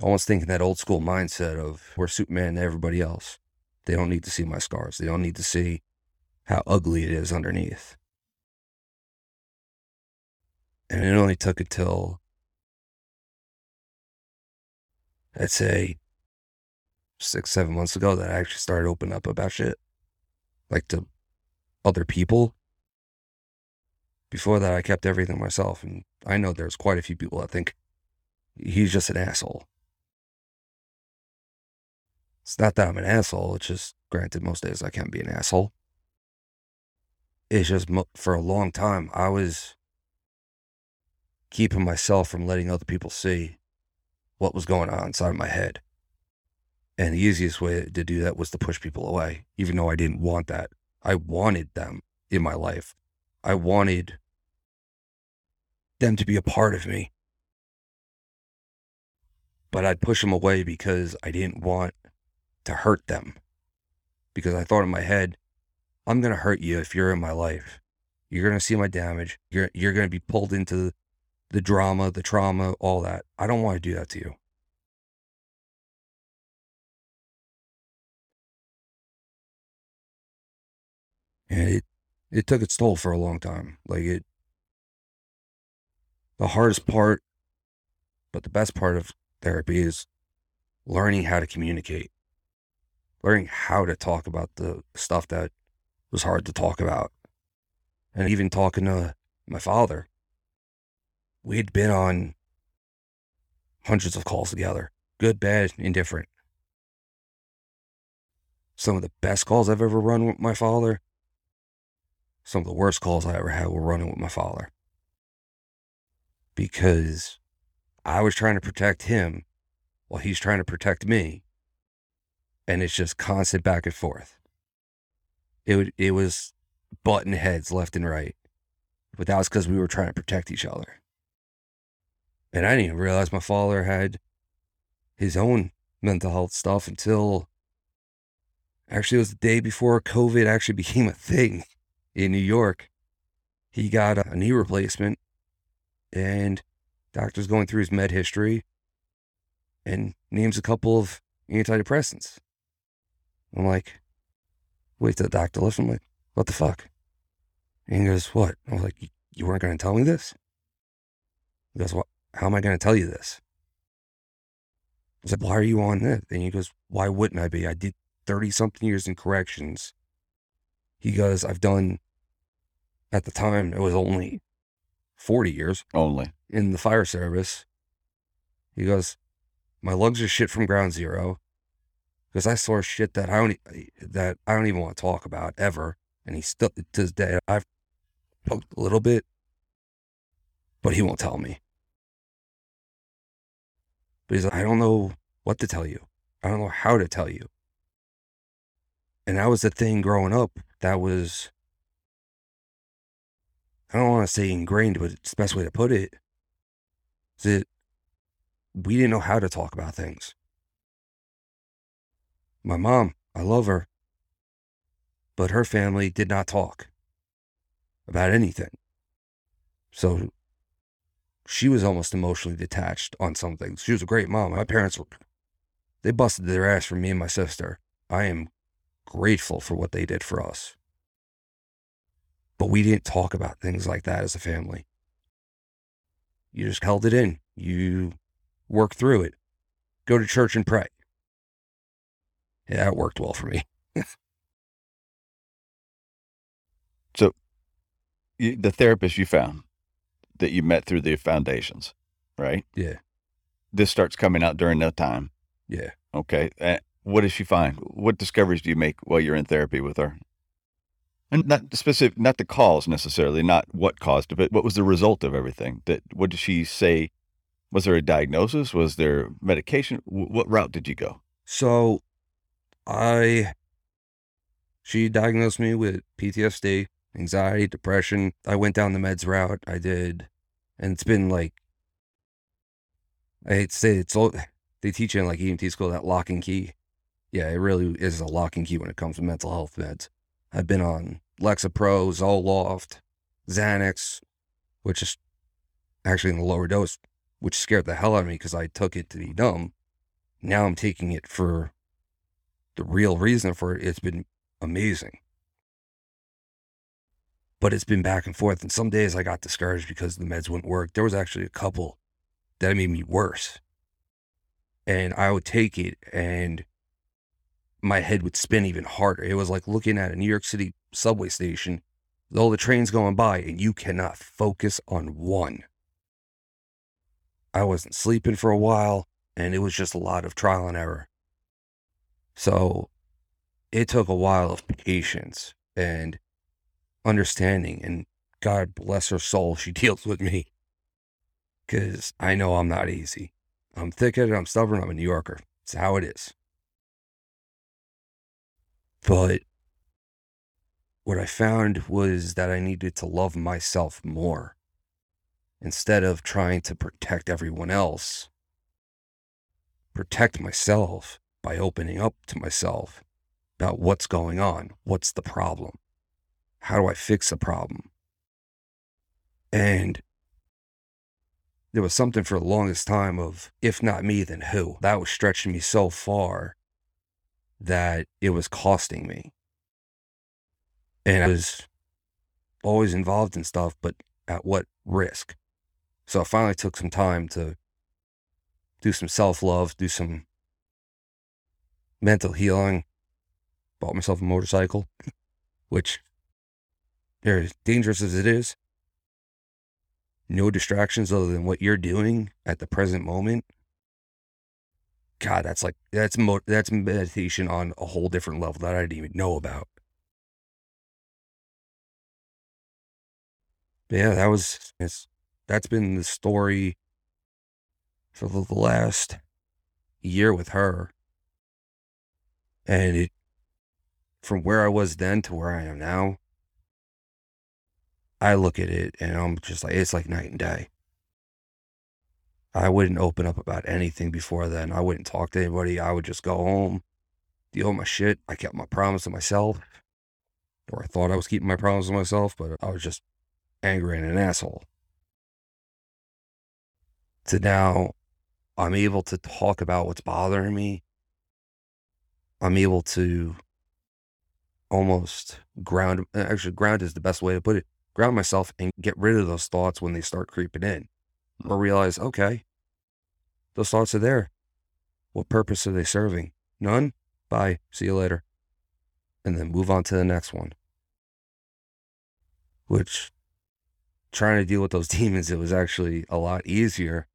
almost thinking that old school mindset of we're Superman to everybody else. They don't need to see my scars. They don't need to see how ugly it is underneath. And it only took until, I'd say, six, seven months ago that I actually started opening up about shit. Like to other people before that, I kept everything myself. And I know there's quite a few people that think he's just an asshole. It's not that I'm an asshole. It's just, granted, most days I can't be an asshole. It's just for a long time, I was keeping myself from letting other people see what was going on inside of my head. And the easiest way to do that was to push people away, even though I didn't want that. I wanted them in my life. I wanted them to be a part of me. But I'd push them away because I didn't want to hurt them. Because I thought in my head, I'm going to hurt you if you're in my life. You're going to see my damage. You're, you're going to be pulled into the drama, the trauma, all that. I don't want to do that to you. And it, it took its toll for a long time. Like it, the hardest part, but the best part of therapy is learning how to communicate, learning how to talk about the stuff that was hard to talk about. And even talking to my father, we'd been on hundreds of calls together, good, bad, indifferent. Some of the best calls I've ever run with my father, some of the worst calls I ever had were running with my father because I was trying to protect him while he's trying to protect me. And it's just constant back and forth. It it was button heads left and right. But that was because we were trying to protect each other. And I didn't even realize my father had his own mental health stuff until actually it was the day before COVID actually (laughs) became a thing in New York. He got a knee replacement and doctor's going through his med history and names a couple of antidepressants. I'm like, wait till the doctor left. I'm like, what the fuck? And he goes, what? I was like, you weren't going to tell me this? He goes, what? How am I going to tell you this? I said, why are you on this? And he goes, why wouldn't I be? I did 30 something years in corrections He goes, I've done, at the time, it was only 40 years Only. in the fire service. He goes, my lungs are shit from ground zero because I saw shit that I don't that I don't even want to talk about ever. And he still to this day I've poked a little bit, but he won't tell me. But he's like, I don't know what to tell you. I don't know how to tell you. And that was the thing growing up. That was I don't want to say ingrained, but it's the best way to put it. Is that we didn't know how to talk about things. My mom, I love her, but her family did not talk about anything. So she was almost emotionally detached on some things. She was a great mom. My parents were, they busted their ass for me and my sister. I am grateful for what they did for us. But we didn't talk about things like that as a family. You just held it in. You worked through it. Go to church and pray. Yeah, it worked well for me. (laughs) You, the therapist you found that you met through the foundations, right? Yeah. This starts coming out during that time. Yeah. Okay. What does she find? What discoveries do you make while you're in therapy with her? And not specific, not the cause necessarily, not what caused it, but what was the result of everything? That what did she say? Was there a diagnosis? Was there medication? Wh- What route did you go? So I she diagnosed me with PTSD, anxiety, depression. I went down the meds route. I did and it's been like I hate to say it, it's all they teach in like EMT school that lock and key. Yeah, it really is a lock and key when it comes to mental health meds. I've been on Lexapro, Zoloft, Xanax, which is actually in the lower dose, which scared the hell out of me because I took it to be dumb. Now I'm taking it for the real reason for it. It's been amazing. But it's been back and forth. And some days I got discouraged because the meds wouldn't work. There was actually a couple that made me worse. And I would take it and my head would spin even harder. It was like looking at a New York City subway station, with all the trains going by, and you cannot focus on one. I wasn't sleeping for a while, and it was just a lot of trial and error. So it took a while of patience and understanding. And God bless her soul, she (laughs) deals with me. Because I know I'm not easy. I'm thick headed, I'm stubborn, I'm a New Yorker. It's how it is. But what I found was that I needed to love myself more instead of trying to protect everyone else. Protect myself by opening up to myself about what's going on, what's the problem, how do I fix the problem. And there was something for the longest time of, if not me, then who? That was stretching me so far that it was costing me. And I was always involved in stuff, but at what risk? So I finally took some time to do some self love, do some mental healing. Bought myself a motorcycle, (laughs) which, as dangerous as it is, no distractions other than what you're doing at the present moment. God, that's like that's mo- that's meditation on a whole different level that I didn't even know about. But yeah, that was it's that's been the story for the the last year with her. And it from where I was then to where I am now, I look at it and I'm just like it's like night and day. I wouldn't open up about anything before then. I wouldn't talk to anybody. I would just go home, deal with my shit. I kept my promise to myself, or I thought I was keeping my promise to myself, but I was just angry and an asshole. To now, I'm able to talk about what's bothering me. I'm able to almost ground, actually, ground is the best way to put it. Ground myself and get rid of those thoughts when they start creeping in or realize, okay, those thoughts are there. What purpose are they serving? None? Bye. See you later. And then move on to the next one. which trying to deal with those (laughs) demons, it was actually a lot easier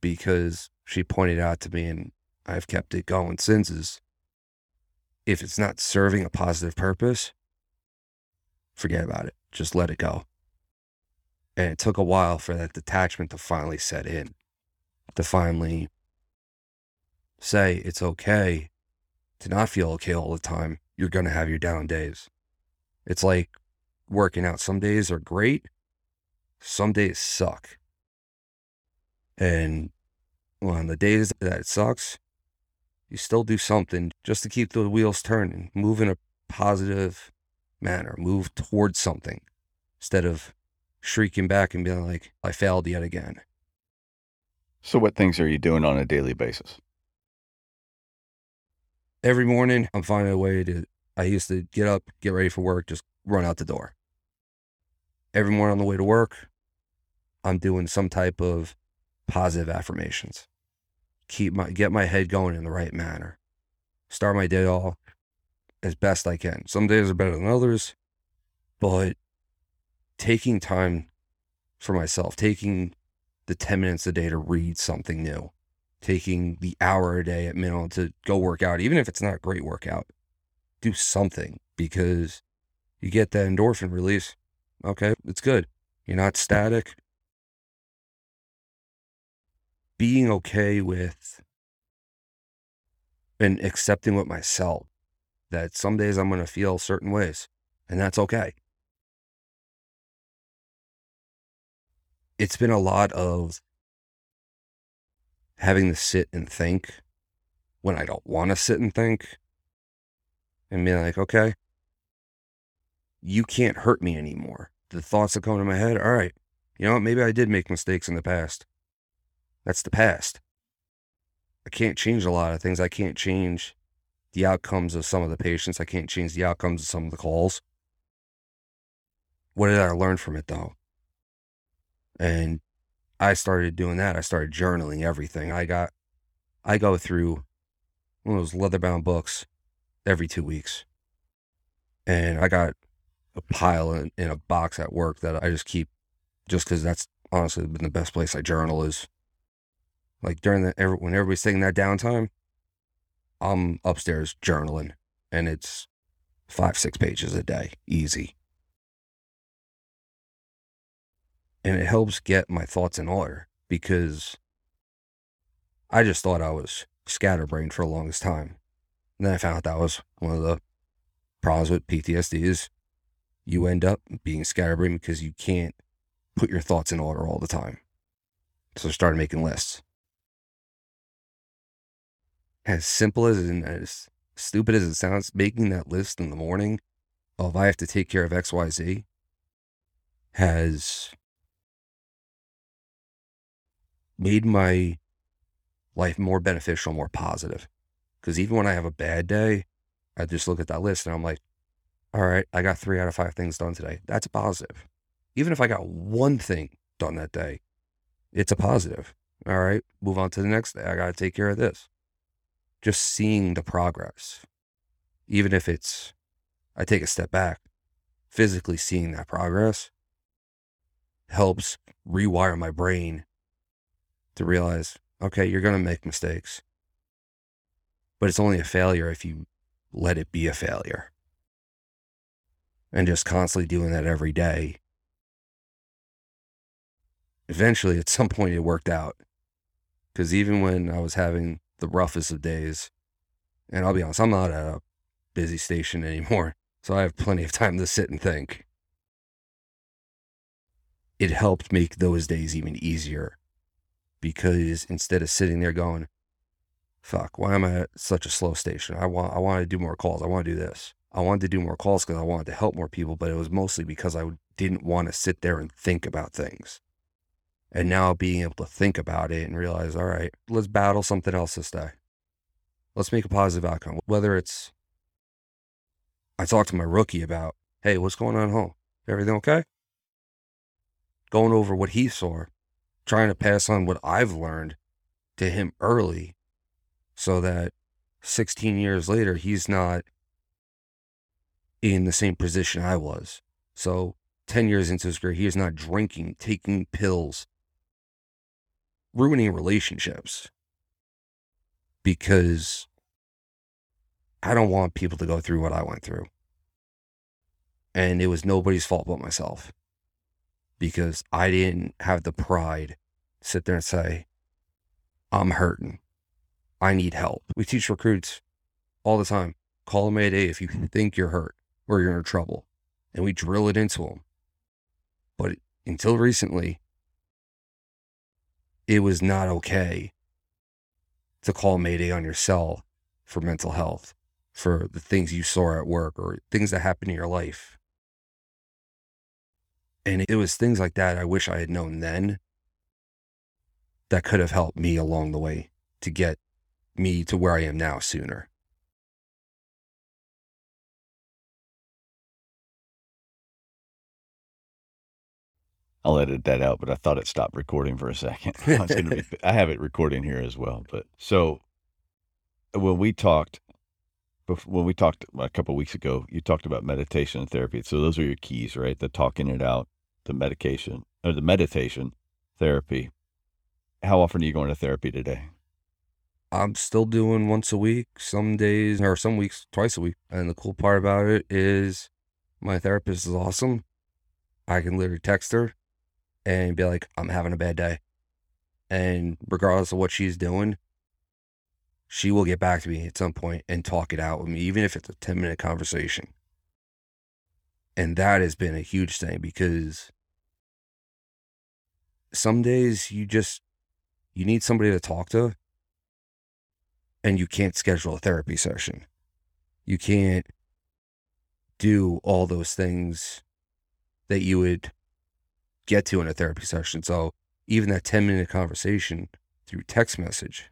because she pointed out to me, and I've kept it going since, is if it's not serving a positive purpose, forget about it. Just let it go. And it took a while for that detachment to finally set in, to finally say it's okay to not feel okay all the time. You're going to have your down days. It's like working out. Some days are great, some days suck. And on the days that it sucks, you still do something just to keep the wheels turning, move in a positive manner, move towards something instead of shrieking back and being like, I failed yet again. So, what things are you doing on a daily basis? Every morning, I'm finding a way to. I used to get up, get ready for work, just run out the door. Every morning on the way to work, I'm doing some type of positive affirmations. Keep my get my head going in the right manner. Start my day off as best I can. Some days are better than others, but taking time for myself, taking the 10 minutes a day to read something new, taking the hour a day at minimum to go work out, even if it's not a great workout, do something because you get that endorphin release. Okay, it's good. You're not static being okay with and accepting with myself that some days I'm going to feel certain ways, and that's okay. It's been a lot of having to sit and think when I don't want to sit and think and being like, okay, you can't hurt me anymore. The thoughts that come to my head, all right, you know what? Maybe I did make mistakes in the past. That's the past. I can't change a lot of things. I can't change the outcomes of some of the patients. I can't change the outcomes of some of the calls. What did I learn from it though? And I started doing that. I started journaling everything. I got, I go through one of those leather bound books every two weeks. And I got a pile in, in a box at work that I just keep just because that's honestly been the best place I journal is like during the when everybody's taking that downtime, I'm upstairs journaling, and it's five six pages a day, easy. And it helps get my thoughts in order because I just thought I was scatterbrained for the longest time. And then I found out that was one of the problems with PTSD is you end up being scatterbrained because you can't put your thoughts in order all the time. So I started making lists as simple as and as stupid as it sounds, making that list in the morning of I have to take care of XYZ has made my life more beneficial, more positive. Because even when I have a bad day, I just look at that list and I'm like, all right, I got three out of five things done today. That's a positive. Even if I got one thing done that day, it's a positive. All right, move on to the next day. I got to take care of this just seeing the progress, even if it's, I take a step back, physically seeing that progress helps rewire my brain to realize, okay, you're going to make mistakes, but it's only a failure if you let it be a failure. And just constantly doing that every day. Eventually, at some point, it worked out. Because even when I was having the roughest of days. And I'll be honest, I'm not at a busy station (laughs) anymore. So I have plenty of time to sit and think. It helped make those days even easier because instead of sitting there going, fuck, why am I at such a slow station? I want, I want to do more calls. I want to do this. I wanted to do more calls because I wanted to help more people, but it was mostly because I didn't want to sit there and think about things. And now being able to think about it and realize, all right, let's battle something else this day. Let's make a positive outcome. Whether it's, I talked to my rookie about, hey, what's going on at home? Everything okay? Going over what he saw, trying to pass on what I've learned to him early so that 16 years later, he's not in the same position I was. So 10 years into his career, he is not drinking, taking pills, ruining relationships because I don't want people to go through what I went through. And it was nobody's fault but myself because I didn't have the pride sit there and say, I'm hurting. I need help. We teach recruits all the time call a Mayday if you think you're hurt or you're in trouble. And we drill it into them. But until recently, it was not okay to call Mayday on your cell for mental health, for the things you saw at work or things that happened in your life. And it was things like that I wish I had known then that could have helped me along the way to get me to where I am now sooner. I'll edit that out, but I thought it stopped recording for a second. (laughs) be, (laughs) I have it recording here as well. But so when we talked, when we talked a couple weeks ago, you talked about meditation and therapy. So those are your keys, right? The talking it out, the medication, or the meditation, therapy. How often are you going to therapy today? I'm still doing once a week, some days or some weeks twice a week. And the cool part about it is my therapist is awesome. I can literally text her and be like, I'm having a bad day. And regardless of what she's doing, she will get back to me at some point and talk it out with me, even if it's a 10 minute conversation. And that has been a huge thing because some days you just you need somebody to talk to and you can't schedule a therapy session. You can't do all those things that you would get to in a therapy session. So even that 10 minute conversation through text message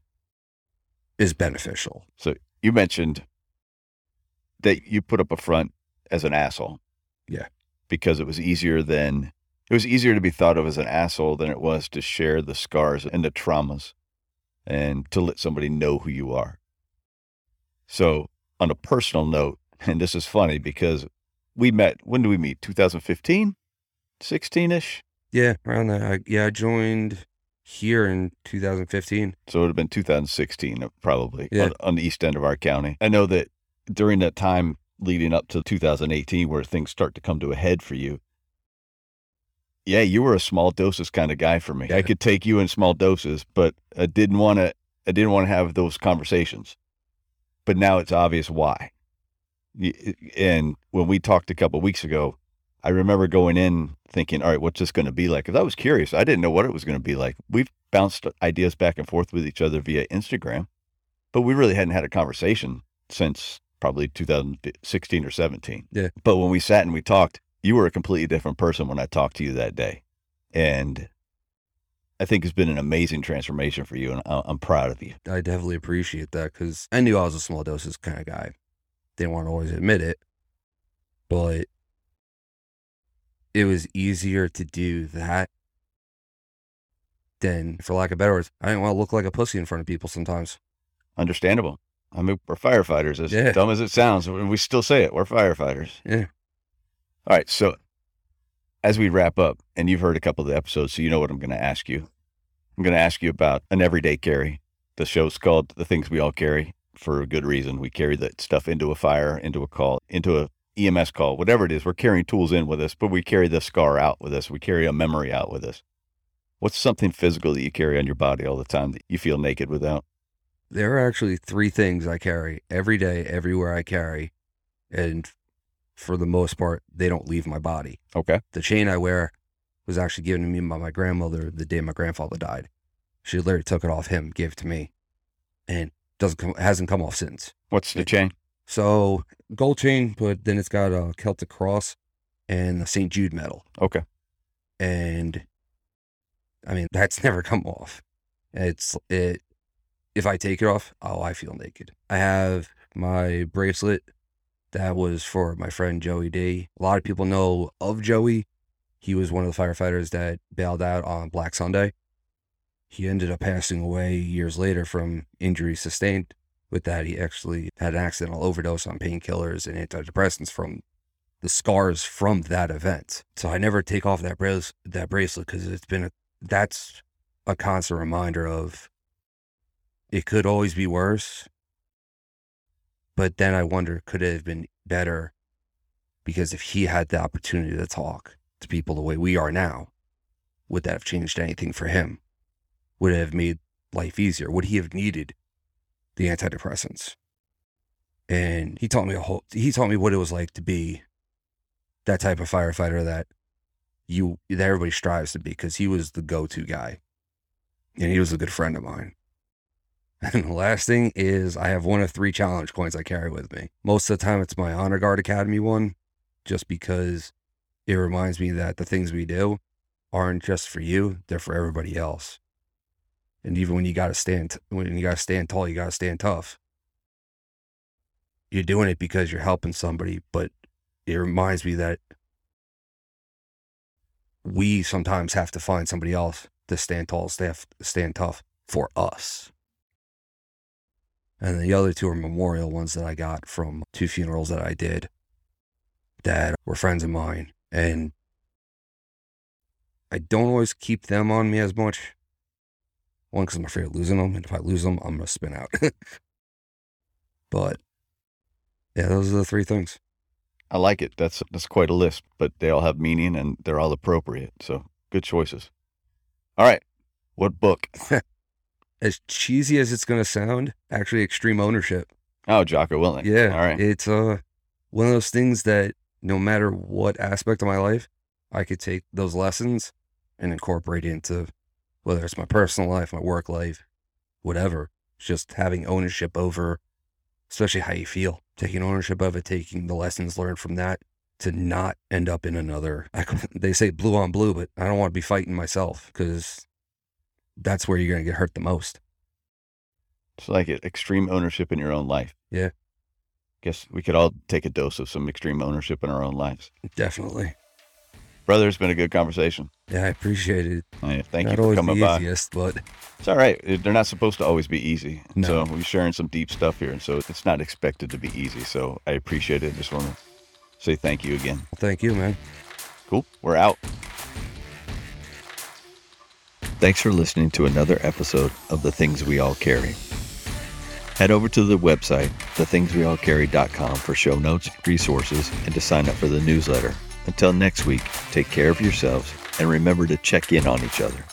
is beneficial. So you mentioned that you put up a front as an asshole. Yeah. Because it was easier than it was easier to be thought of as an asshole than it was to share the scars and the traumas and to let somebody know who you are. So, on a personal note, (laughs) and this is funny because we met, when do we meet? 2015? 16 ish. Yeah, around that. I, yeah, I joined here in 2015. So it would have been 2016, uh, probably, yeah. on, on the east end of our county. I know that during that time leading up to 2018, where things start to come to a head for you, yeah, you were a small doses kind of guy for me. Yeah. I could take you in small doses, but I didn't want to. I didn't want to have those conversations. But now it's obvious why. And when we talked a couple weeks ago, I remember going in thinking, all right, what's this going to be like? Because I was curious. I didn't know what it was going to be like. We've bounced ideas back and forth with each other via Instagram, but we really hadn't had a conversation since probably 2016 or 17. Yeah. But when we sat and we talked, you were a completely different person when I talked to you that day. And I think it's been an amazing transformation for you, and I'm proud of you. I definitely appreciate that because I knew I was a small doses kind of guy. Didn't want to always admit it, but it was easier to do that than, for lack of better words, I didn't want to look like a pussy in front of people sometimes. Understandable. I mean, we're firefighters, as yeah. dumb as it sounds, and we still say it. We're firefighters. Yeah. All right. So, as we wrap up, and you've heard a couple of the episodes, so you know what I'm going to ask you. I'm going to ask you about an everyday carry. The show's called The Things We All Carry for a good reason. We carry that stuff into a fire, into a call, into a EMS call, whatever it is, we're carrying tools in with us, but we carry the scar out with us. We carry a memory out with us. What's something physical that you carry on your body all the time that you feel naked without? There are actually three things I carry every day, everywhere I carry. And for the most part, they don't leave my body. Okay. The chain I wear was actually given to me by my grandmother the day my grandfather died. She literally took it off him, gave it to me, and doesn't come, hasn't come off since. What's the chain? So gold chain, but then it's got a Celtic cross and a St. Jude medal. Okay. And I mean, (laughs) that's never come off. It's it. If I take it off, oh, I feel naked. I have my bracelet that was for my friend Joey D. A lot of people know of Joey. He was one of the firefighters that bailed out on Black Sunday. He ended up passing away years later from injuries sustained with that, he actually had an accidental overdose on painkillers and antidepressants from the scars from that event. So I never take off that bracelet that bracelet because it's been a that's a constant reminder of it could always be worse. But then I wonder, could it have been better? Because if he had the opportunity to talk to people the way we are now, would that have changed anything for him? Would it have made life easier? Would he have needed the antidepressants? And he taught me a whole he taught me what it was like to be that type of firefighter that you that everybody strives to be because he was the go-to guy. And he was a good friend of mine. (laughs) And the last thing is I have one of three challenge coins I carry with me. Most of the time it's my Honor Guard Academy one, just because it reminds me that the things we do aren't just for you, they're for everybody else. And even when you gotta stand when you gotta stand tall, you gotta stand tough. You're doing it because you're helping somebody, but it reminds me that we sometimes have to find somebody else to stand tall, stand, stand tough for us. And the other two are memorial ones that I got from two funerals that I did that were friends of mine. And I don't always keep them on me as much. One, because I'm afraid of losing them. And if I lose them, I'm going to spin out. (laughs) but yeah, those are the three things. I like it. That's that's quite a list, but they all have meaning and they're all appropriate. So good choices. All right. What book? (laughs) as cheesy as it's going to sound, actually extreme ownership. Oh, Jocko Willink. Yeah. All right. It's uh one of those things that no matter what aspect of my life, I could take those lessons and incorporate into whether it's my personal life, my work life, whatever. It's just having ownership over especially how you feel, taking ownership of it, taking the lessons learned from that to not end up in another. (laughs) I, they say blue on blue, but I don't want to be fighting myself because that's where you're going to get hurt the most. It's like extreme ownership in your own life. Yeah. Guess we could all take a dose of some extreme ownership in our own lives. Definitely. Brother, it's been a good conversation. Yeah, I appreciate it. Oh, yeah, thank not you for always coming the by. easiest, but It's all right. They're not supposed to always be easy. No. So we're sharing some deep stuff here, and so it's not expected to be easy. So I appreciate it. Just want to say thank you again. thank you, man. Cool. We're out. Thanks for listening to another episode of The Things We All Carry. Head over to the website, thethingsweallcarry.com for show notes, resources, and to sign up for the newsletter. Until next week, take care of yourselves and remember to check in on each other.